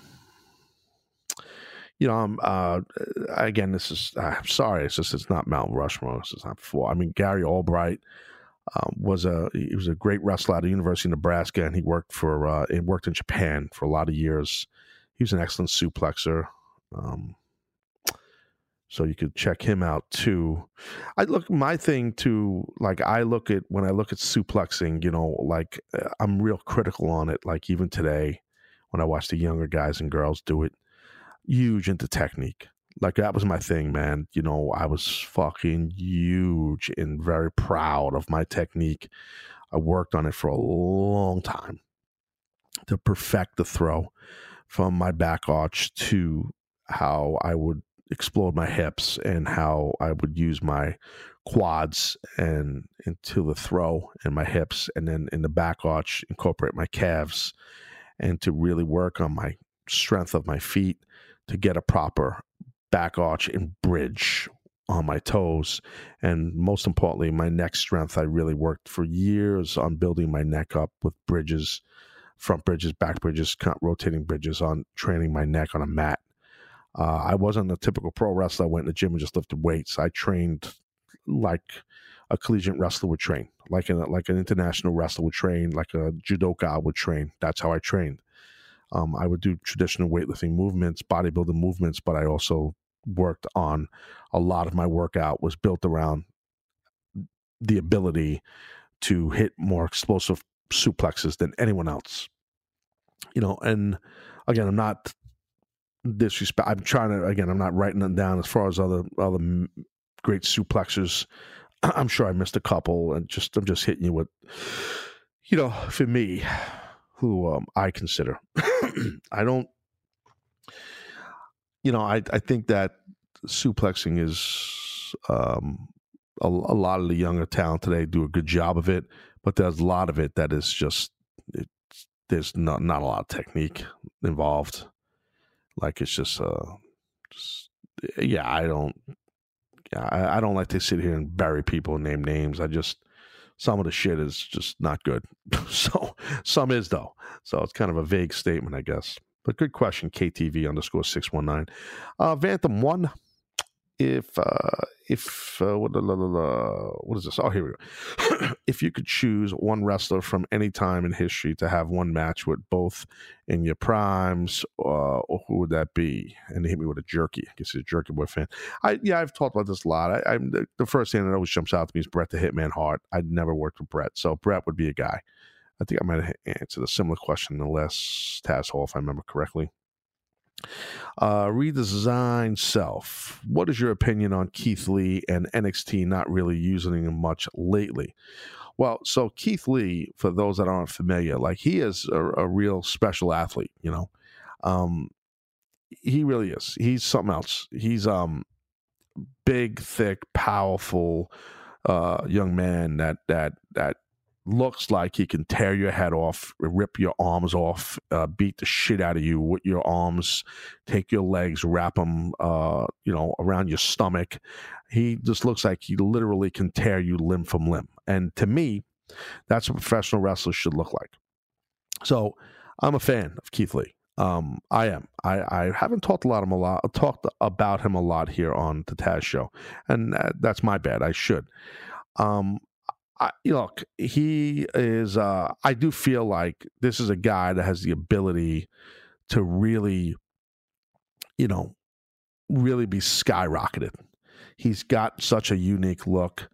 you know, um, uh, again, this is, I'm sorry, it's just, it's not Mount Rushmore. This is not before. I mean, Gary Albright, um, was a he was a great wrestler at the University of Nebraska, and he worked for uh, he worked in Japan for a lot of years. He was an excellent suplexer. Um, so you could check him out too. I look my thing too. Like I look at when I look at suplexing, you know, like uh, I'm real critical on it. Like even today, when I watch the younger guys and girls do it, huge into technique. Like that was my thing, man. You know, I was fucking huge and very proud of my technique. I worked on it for a long time to perfect the throw from my back arch to how I would explode my hips and how I would use my quads and into the throw and my hips and then in the back arch incorporate my calves and to really work on my strength of my feet to get a proper back arch and bridge on my toes and most importantly my neck strength i really worked for years on building my neck up with bridges front bridges, back bridges, rotating bridges on training my neck on a mat. Uh, I wasn't a typical pro wrestler. I went in the gym and just lifted weights. I trained like a collegiate wrestler would train, like an like an international wrestler would train, like a judoka would train. That's how I trained. Um, I would do traditional weightlifting movements, bodybuilding movements, but I also worked on a lot of my workout was built around the ability to hit more explosive suplexes than anyone else. You know, and again, I'm not disrespect. I'm trying to again. I'm not writing them down as far as other other great suplexers. I'm sure I missed a couple, and just I'm just hitting you with, you know, for me, who um, I consider. I don't, you know, I I think that suplexing is um, a, a lot of the younger talent today do a good job of it, but there's a lot of it that is just it, there's not not a lot of technique involved. Like it's just uh, just yeah, I don't I, I don't like to sit here and bury people and name names. I just some of the shit is just not good. so some is though. So it's kind of a vague statement, I guess. But good question, KTV underscore six one nine. Uh Vantham one if uh, if uh, what, what is this? Oh, here we go. if you could choose one wrestler from any time in history to have one match with both in your primes, uh, who would that be? And he hit me with a jerky. I guess he's a jerky boy fan. I yeah, I've talked about this a lot. I, am the, the, first thing that always jumps out to me is Bret the Hitman Hart. I'd never worked with Bret, so Bret would be a guy. I think I might have answered a similar question in the last Taz Hall, if I remember correctly. Uh, redesign self. What is your opinion on Keith Lee and NXT not really using him much lately? Well, so Keith Lee, for those that aren't familiar, like he is a, a real special athlete. You know, um, he really is. He's something else. He's um big, thick, powerful uh, young man that that that looks like he can tear your head off, rip your arms off, uh, beat the shit out of you with your arms, take your legs, wrap them, uh, you know, around your stomach. He just looks like he literally can tear you limb from limb. And to me, that's what professional wrestlers should look like. So I'm a fan of Keith Lee. Um, I am. I, I haven't talked a lot of him a lot, talked about him a lot here on the Taz show, and that, that's my bad. I should. Um, I, look, he is. Uh, I do feel like this is a guy that has the ability to really, you know, really be skyrocketed. He's got such a unique look.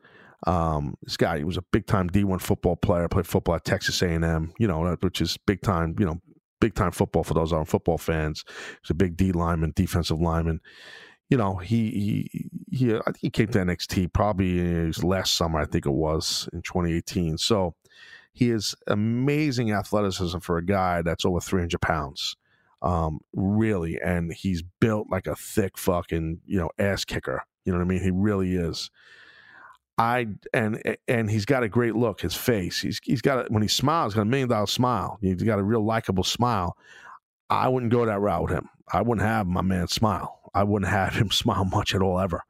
Um, this guy, he was a big time D one football player. Played football at Texas A and M. You know, which is big time. You know, big time football for those aren't football fans. He's a big D lineman, defensive lineman you know, he he he, I think he came to NXT probably last summer, I think it was in 2018. So he is amazing athleticism for a guy that's over 300 pounds, um, really, and he's built like a thick fucking you know ass kicker. You know what I mean? He really is. I and and he's got a great look. His face, he's he's got a, when he smiles, he's got a million dollar smile. He's got a real likable smile. I wouldn't go that route with him. I wouldn't have my man smile. I wouldn't have him smile much at all ever.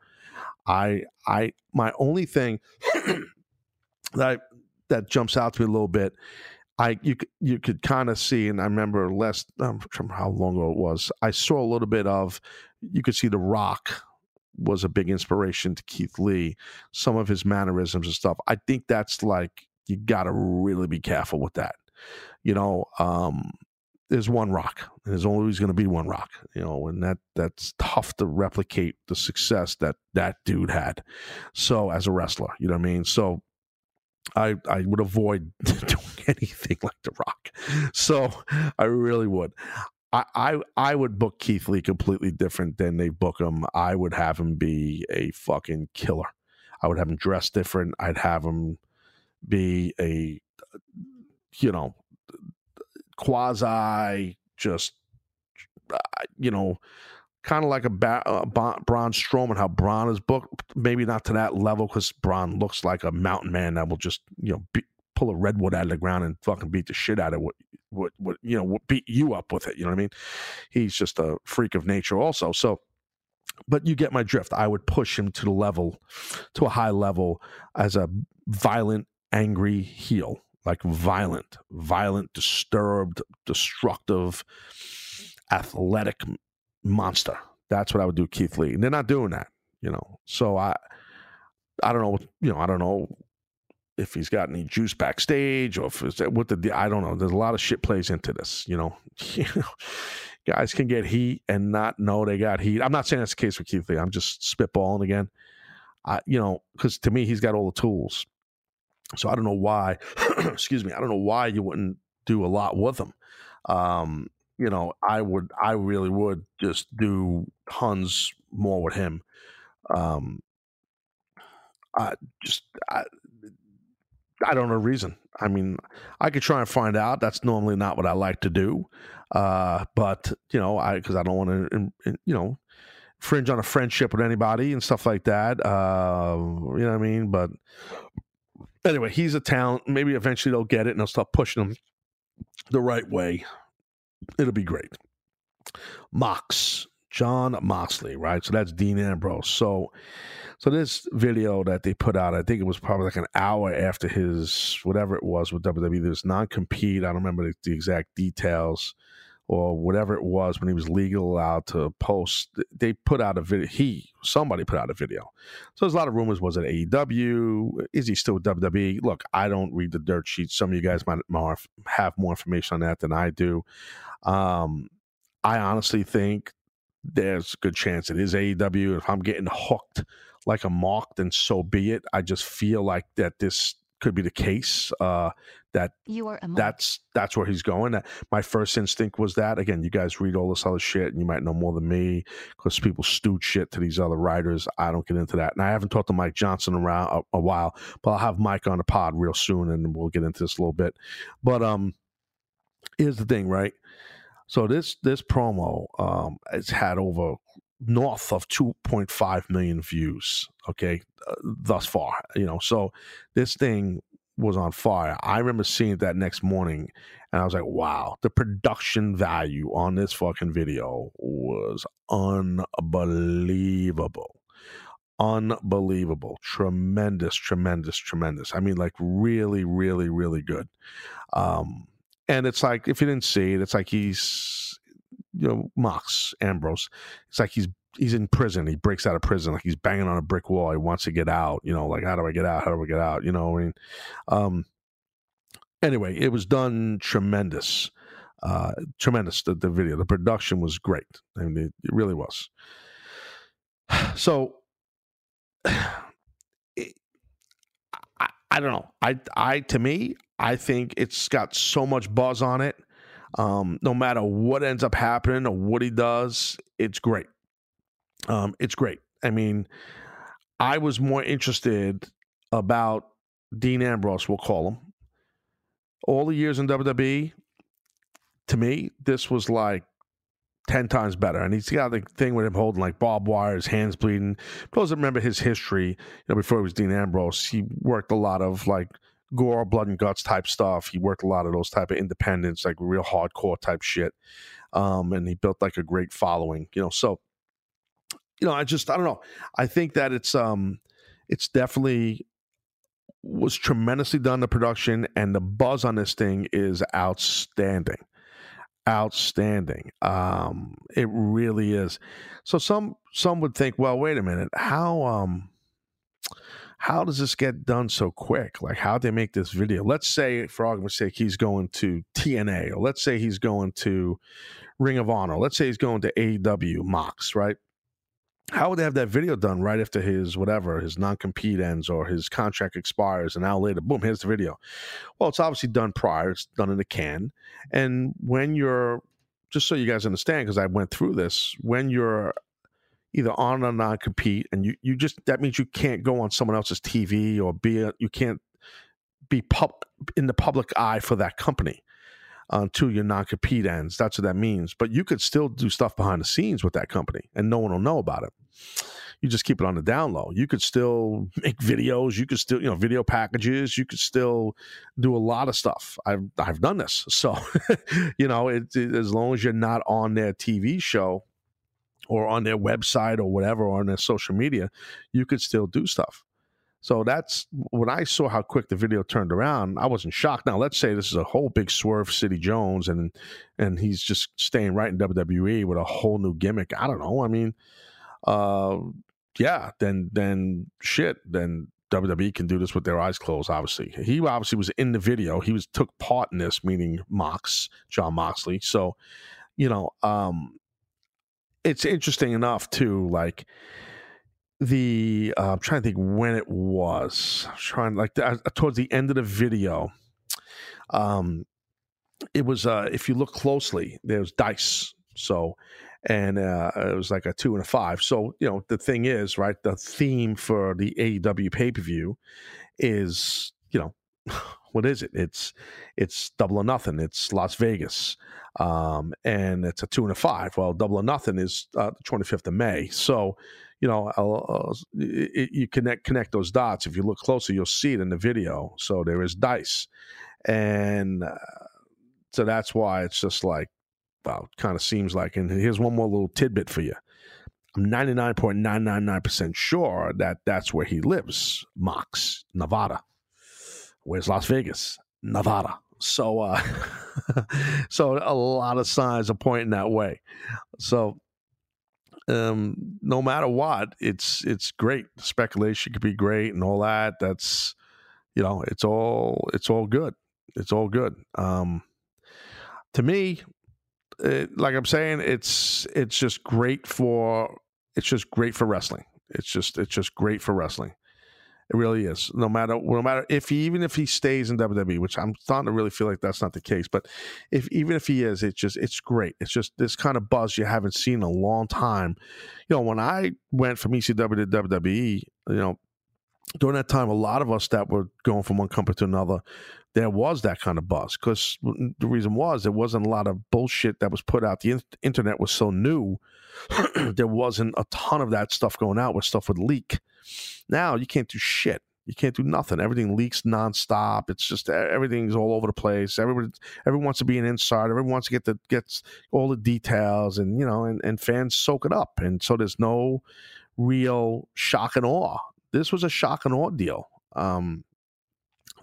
I I my only thing that that jumps out to me a little bit, I you you could kind of see, and I remember less um, from how long ago it was. I saw a little bit of you could see the Rock was a big inspiration to Keith Lee. Some of his mannerisms and stuff. I think that's like you got to really be careful with that. You know, um, there's one rock. and There's always going to be one rock, you know, and that that's tough to replicate the success that that dude had. So as a wrestler, you know what I mean. So I I would avoid doing anything like the Rock. So I really would. I, I I would book Keith Lee completely different than they book him. I would have him be a fucking killer. I would have him dress different. I'd have him be a you know quasi just uh, you know kind of like a ba- uh, Braun Strowman, how Braun is booked. Maybe not to that level because Braun looks like a mountain man that will just you know be, pull a redwood out of the ground and fucking beat the shit out of what what what you know beat you up with it. You know what I mean? He's just a freak of nature, also. So. But you get my drift. I would push him to the level, to a high level, as a violent, angry heel like violent, violent, disturbed, destructive, athletic monster. That's what I would do, Keith Lee. And they're not doing that, you know. So I, I don't know, you know, I don't know if he's got any juice backstage or if it's what the I don't know. There's a lot of shit plays into this, you know. Guys can get heat and not know they got heat. I'm not saying that's the case with Keith Lee. I'm just spitballing again. I, you know, because to me, he's got all the tools. So I don't know why, excuse me, I don't know why you wouldn't do a lot with them. Um, you know, I would, I really would just do tons more with him. Um, uh, just I, I don't know reason. I mean, I could try and find out. That's normally not what I like to do, uh, but you know, I because I don't want to, you know, fringe on a friendship with anybody and stuff like that. Uh, you know what I mean? But anyway, he's a talent. Maybe eventually they'll get it and they'll start pushing him the right way. It'll be great. Mox, John Moxley, right? So that's Dean Ambrose. So so this video that they put out, I think it was probably like an hour after his whatever it was with WWE. This non-compete. I don't remember the, the exact details or whatever it was when he was legal allowed to post. They put out a video. He somebody put out a video. So there's a lot of rumors. Was it AEW? Is he still WWE? Look, I don't read the dirt sheets. Some of you guys might more, have more information on that than I do. Um, I honestly think there's a good chance it is AEW. If I'm getting hooked like a mock, then so be it. I just feel like that this could be the case. Uh, that you are that's that's where he's going. My first instinct was that. Again, you guys read all this other shit, and you might know more than me because people stewed shit to these other writers. I don't get into that, and I haven't talked to Mike Johnson around a, a while, but I'll have Mike on the pod real soon, and we'll get into this a little bit. But um, here's the thing, right? So this this promo um, it's had over north of 2.5 million views okay uh, thus far you know so this thing was on fire. I remember seeing it that next morning and i was like wow the production value on this fucking video was unbelievable. Unbelievable. Tremendous tremendous tremendous. I mean like really really really good. Um and it's like if you didn't see it it's like he's you know Mox Ambrose. It's like he's he's in prison. He breaks out of prison, like he's banging on a brick wall. He wants to get out. You know, like how do I get out? How do I get out? You know, I mean, um, anyway, it was done tremendous, uh, tremendous. The, the video, the production was great. I mean, it, it really was. So, it, I, I don't know. I I to me, I think it's got so much buzz on it um, no matter what ends up happening or what he does, it's great. Um, it's great. I mean, I was more interested about Dean Ambrose, we'll call him. All the years in WWE, to me, this was like 10 times better. And he's got the thing with him holding like barbed wire, his hands bleeding. Those that remember his history, you know, before he was Dean Ambrose, he worked a lot of like gore, blood and guts type stuff. He worked a lot of those type of independents, like real hardcore type shit. Um, and he built like a great following, you know. So, you know, I just I don't know. I think that it's um it's definitely was tremendously done the production and the buzz on this thing is outstanding outstanding um it really is so some some would think well wait a minute how um how does this get done so quick? Like, how they make this video? Let's say, for argument's sake, he's going to TNA, or let's say he's going to Ring of Honor, let's say he's going to AEW Mox, right? How would they have that video done right after his whatever his non compete ends or his contract expires, and now later, boom, here's the video. Well, it's obviously done prior; it's done in a can. And when you're, just so you guys understand, because I went through this, when you're either on or non compete, and you you just that means you can't go on someone else's TV or be a, you can't be pub in the public eye for that company until your non compete ends. That's what that means. But you could still do stuff behind the scenes with that company, and no one will know about it. You just keep it on the down low. You could still make videos. You could still, you know, video packages. You could still do a lot of stuff. I've I've done this, so you know, it, it, as long as you're not on their TV show, or on their website or whatever or on their social media, you could still do stuff. So that's when I saw how quick the video turned around. I wasn't shocked. Now let's say this is a whole big swerve, City Jones, and and he's just staying right in WWE with a whole new gimmick. I don't know. I mean, uh, yeah. Then then shit. Then WWE can do this with their eyes closed. Obviously, he obviously was in the video. He was took part in this, meaning Mox, John Moxley. So, you know, um, it's interesting enough too. Like the uh, I'm trying to think when it was. I'm trying like the, uh, towards the end of the video. Um, it was uh, if you look closely, there's dice So, and uh, it was like a two and a five. So, you know, the thing is, right? The theme for the AEW pay per view is, you know, what is it? It's it's double or nothing. It's Las Vegas, um, and it's a two and a five. Well, double or nothing is uh, the twenty fifth of May. So, you know, uh, it, you connect connect those dots. If you look closer, you'll see it in the video. So there is dice, and uh, so that's why it's just like, well, kind of seems like. And here's one more little tidbit for you. I'm 99.999% sure that that's where he lives, Mox, Nevada. Where's Las Vegas? Nevada. So, uh, so a lot of signs are pointing that way. So, um, no matter what, it's it's great. Speculation could be great and all that. That's you know, it's all it's all good. It's all good. Um, to me, it, like I'm saying, it's it's just great for it's just great for wrestling. It's just it's just great for wrestling. It really is. No matter no matter if he even if he stays in WWE, which I'm starting to really feel like that's not the case, but if even if he is, it's just it's great. It's just this kind of buzz you haven't seen in a long time. You know, when I went from ECW to WWE, you know, during that time, a lot of us that were going from one company to another, there was that kind of buzz because the reason was there wasn't a lot of bullshit that was put out. The in- internet was so new, there wasn't a ton of that stuff going out where stuff would leak. Now you can't do shit. You can't do nothing. Everything leaks nonstop. It's just everything's all over the place. Everyone, everyone wants to be an insider. Everyone wants to get the gets all the details, and you know, and, and fans soak it up. And so there's no real shock and awe. This was a shock and awe deal. Um,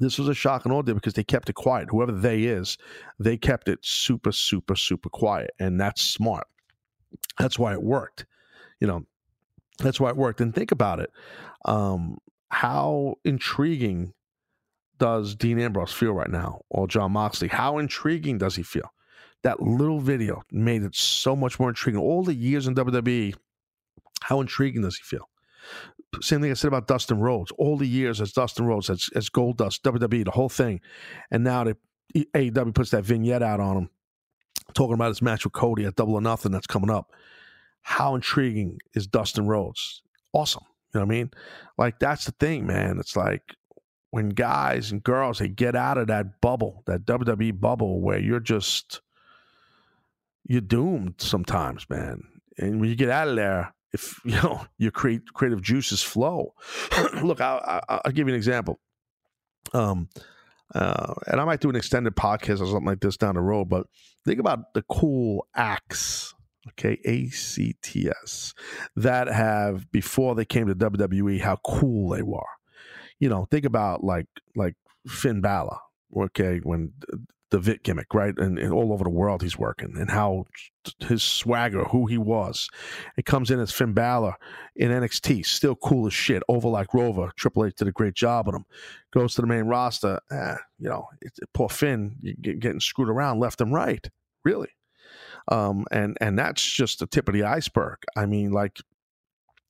this was a shock and awe deal because they kept it quiet. Whoever they is, they kept it super, super, super quiet, and that's smart. That's why it worked. You know, that's why it worked. And think about it. Um, how intriguing does Dean Ambrose feel right now, or John Moxley? How intriguing does he feel? That little video made it so much more intriguing. All the years in WWE, how intriguing does he feel? Same thing I said about Dustin Rhodes. All the years as Dustin Rhodes, as, as Gold Dust, WWE, the whole thing. And now that AEW puts that vignette out on him, talking about his match with Cody at Double or Nothing that's coming up how intriguing is Dustin Rhodes? Awesome. You know what I mean? Like that's the thing, man. It's like when guys and girls they get out of that bubble, that WWE bubble where you're just you're doomed sometimes, man. And when you get out of there, if you know your create, creative juices flow. Look, I, will give you an example. Um, uh, and I might do an extended podcast or something like this down the road. But think about the cool acts okay, ACTS, that have before they came to WWE, how cool they were. You know, think about like like Finn Balor, okay, when Devitt gimmick, right, and, and all over the world he's working, and how his swagger, who he was, it comes in as Finn Balor in NXT, still cool as shit, over like Rover. Triple H did a great job on him. Goes to the main roster, eh, you know, it, poor Finn getting screwed around left and right, really um, and and that's just the tip of the iceberg. I mean, like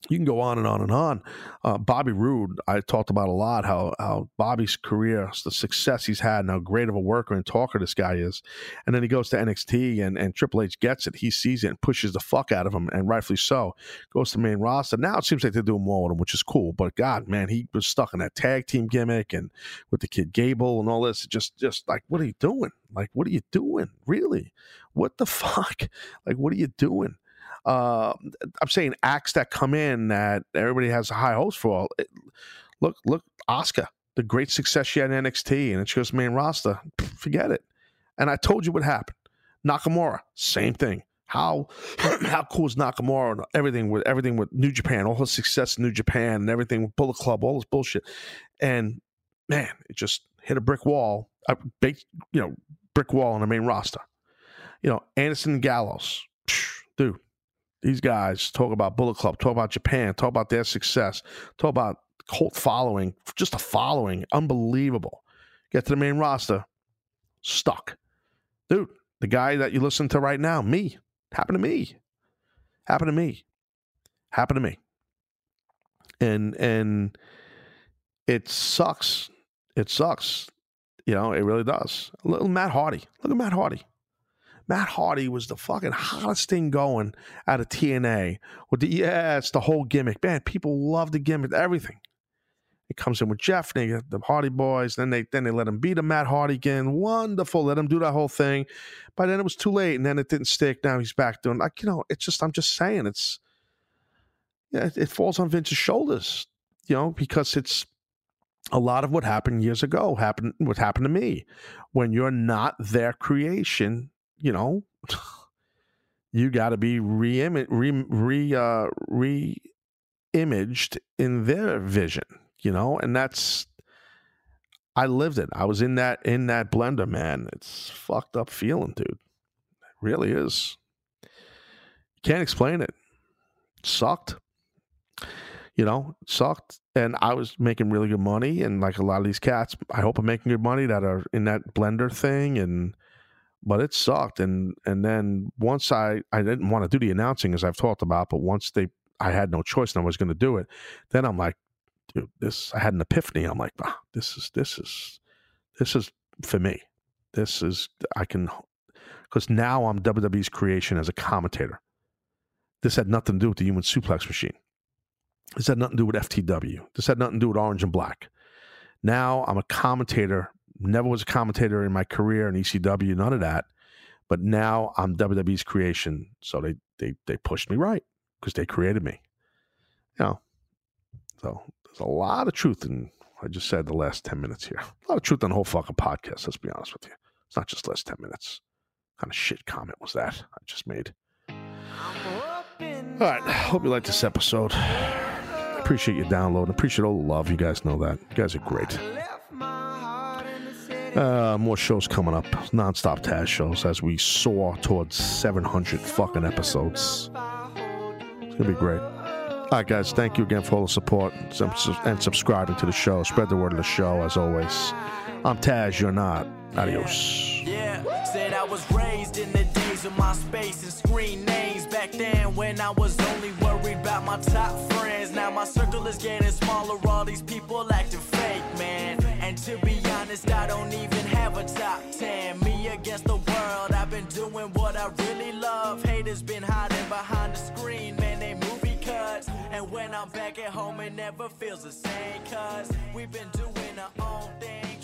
you can go on and on and on. Uh, Bobby Roode, I talked about a lot how how Bobby's career, the success he's had, and how great of a worker and talker this guy is. And then he goes to NXT, and and Triple H gets it. He sees it and pushes the fuck out of him, and rightfully so. Goes to main roster. Now it seems like they're doing more with him, which is cool. But God, man, he was stuck in that tag team gimmick and with the kid Gable and all this. Just just like, what are you doing? Like, what are you doing? Really? What the fuck? Like, what are you doing? Uh, I'm saying acts that come in that everybody has high hopes for. Look, look, Asuka, the great success she had in NXT, and it's just main roster. Forget it. And I told you what happened. Nakamura, same thing. How how cool is Nakamura and everything with everything with New Japan, all his success in New Japan and everything with Bullet Club, all this bullshit. And man, it just hit a brick wall, a big, you know, brick wall on the main roster. You know, Anderson Gallows, dude, these guys talk about Bullet Club, talk about Japan, talk about their success, talk about cult following, just a following, unbelievable. Get to the main roster, stuck. Dude, the guy that you listen to right now, me, happened to me. Happened to me. Happened to me. And and it sucks. It sucks. You know, it really does. Little Matt Hardy. Look at Matt Hardy. Matt Hardy was the fucking hottest thing going out of TNA. With the yeah, it's the whole gimmick. Man, people love the gimmick, everything. It comes in with Jeff, they get the Hardy Boys. Then they then they let him beat him Matt Hardy again. Wonderful. Let him do that whole thing. But then it was too late, and then it didn't stick. Now he's back doing like you know. It's just I'm just saying it's yeah. It, it falls on Vince's shoulders, you know, because it's a lot of what happened years ago happened what happened to me when you're not their creation you know you got to be re re re uh, re-imaged in their vision you know and that's i lived it i was in that in that blender man it's fucked up feeling dude it really is can't explain it. it sucked you know, sucked. And I was making really good money. And like a lot of these cats, I hope I'm making good money that are in that blender thing. And, but it sucked. And, and then once I, I didn't want to do the announcing as I've talked about, but once they, I had no choice and I was going to do it. Then I'm like, dude, this, I had an epiphany. I'm like, ah, this is, this is, this is for me. This is, I can, because now I'm WWE's creation as a commentator. This had nothing to do with the human suplex machine. This had nothing to do with FTW. This had nothing to do with Orange and Black. Now I'm a commentator. Never was a commentator in my career in ECW, none of that. But now I'm WWE's creation. So they they they pushed me right because they created me. You know. So there's a lot of truth in I just said the last 10 minutes here. A lot of truth on the whole fucking podcast, let's be honest with you. It's not just last 10 minutes. What kind of shit comment was that I just made? All right. Hope you liked this episode. Appreciate you downloading. Appreciate all the love. You guys know that. You guys are great. Uh, more shows coming up. Non-stop Taz shows as we soar towards 700 fucking episodes. It's gonna be great. All right, guys. Thank you again for all the support and subscribing to the show. Spread the word of the show as always. I'm Taz. You're not. Adios. Yeah, said I was raised in the days of my space and screen names back then when I was only worried about my top friends. Now my circle is getting smaller, all these people acting honest, I don't even have a top 10. Me against the world, I've been doing what I really love. Haters been hiding behind the screen, man, they movie cuts. And when I'm back at home, it never feels the same, cause we've been doing our own thing,